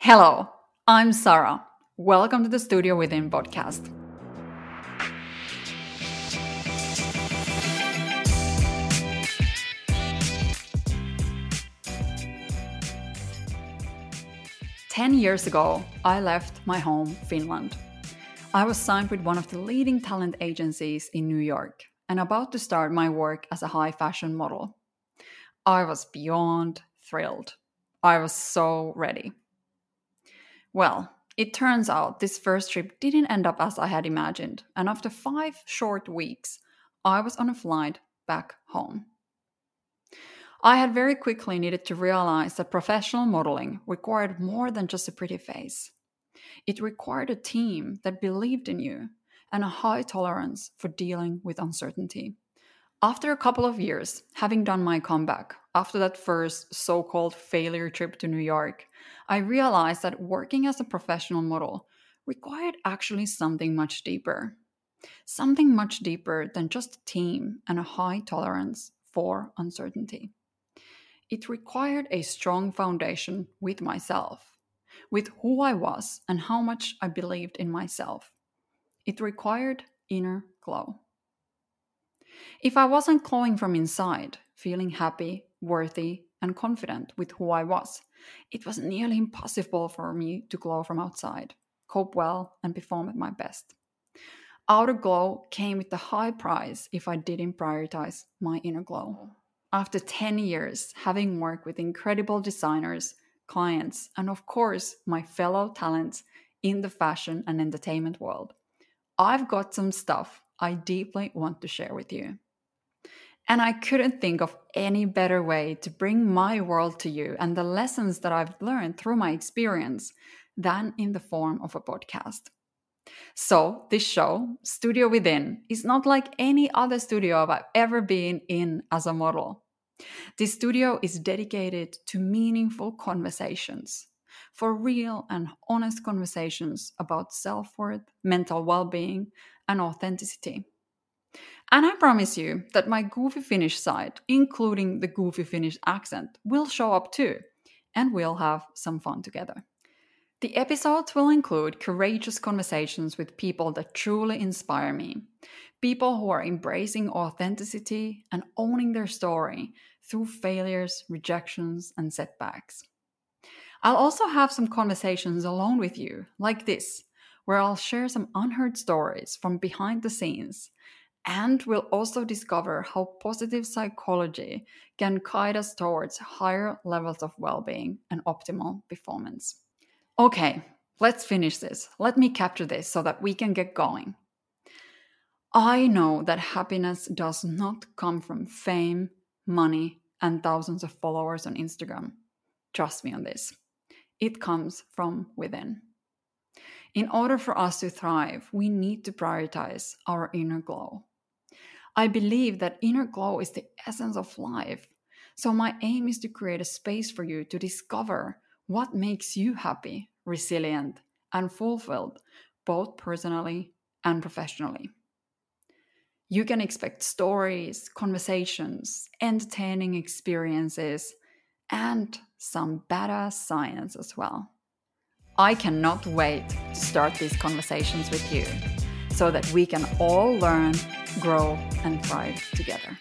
Hello, I'm Sarah. Welcome to the Studio Within podcast. Ten years ago, I left my home, Finland. I was signed with one of the leading talent agencies in New York and about to start my work as a high fashion model. I was beyond thrilled. I was so ready. Well, it turns out this first trip didn't end up as I had imagined, and after five short weeks, I was on a flight back home. I had very quickly needed to realize that professional modeling required more than just a pretty face. It required a team that believed in you and a high tolerance for dealing with uncertainty. After a couple of years, having done my comeback, after that first so called failure trip to New York, I realized that working as a professional model required actually something much deeper. Something much deeper than just a team and a high tolerance for uncertainty. It required a strong foundation with myself, with who I was and how much I believed in myself. It required inner glow. If I wasn't glowing from inside, feeling happy, worthy, and confident with who I was, it was nearly impossible for me to glow from outside, cope well, and perform at my best. Outer glow came with a high price if I didn't prioritize my inner glow. After 10 years, having worked with incredible designers, clients, and of course, my fellow talents in the fashion and entertainment world, I've got some stuff I deeply want to share with you. And I couldn't think of any better way to bring my world to you and the lessons that I've learned through my experience than in the form of a podcast. So, this show, Studio Within, is not like any other studio I've ever been in as a model. This studio is dedicated to meaningful conversations, for real and honest conversations about self worth, mental well being, and authenticity. And I promise you that my goofy Finnish side, including the goofy Finnish accent, will show up too, and we'll have some fun together. The episodes will include courageous conversations with people that truly inspire me, people who are embracing authenticity and owning their story through failures, rejections, and setbacks. I'll also have some conversations alone with you, like this, where I'll share some unheard stories from behind the scenes and we'll also discover how positive psychology can guide us towards higher levels of well being and optimal performance. Okay, let's finish this. Let me capture this so that we can get going. I know that happiness does not come from fame, money, and thousands of followers on Instagram. Trust me on this. It comes from within. In order for us to thrive, we need to prioritize our inner glow. I believe that inner glow is the essence of life. So, my aim is to create a space for you to discover what makes you happy, resilient, and fulfilled, both personally and professionally. You can expect stories, conversations, entertaining experiences, and some badass science as well. I cannot wait to start these conversations with you so that we can all learn, grow, and thrive together.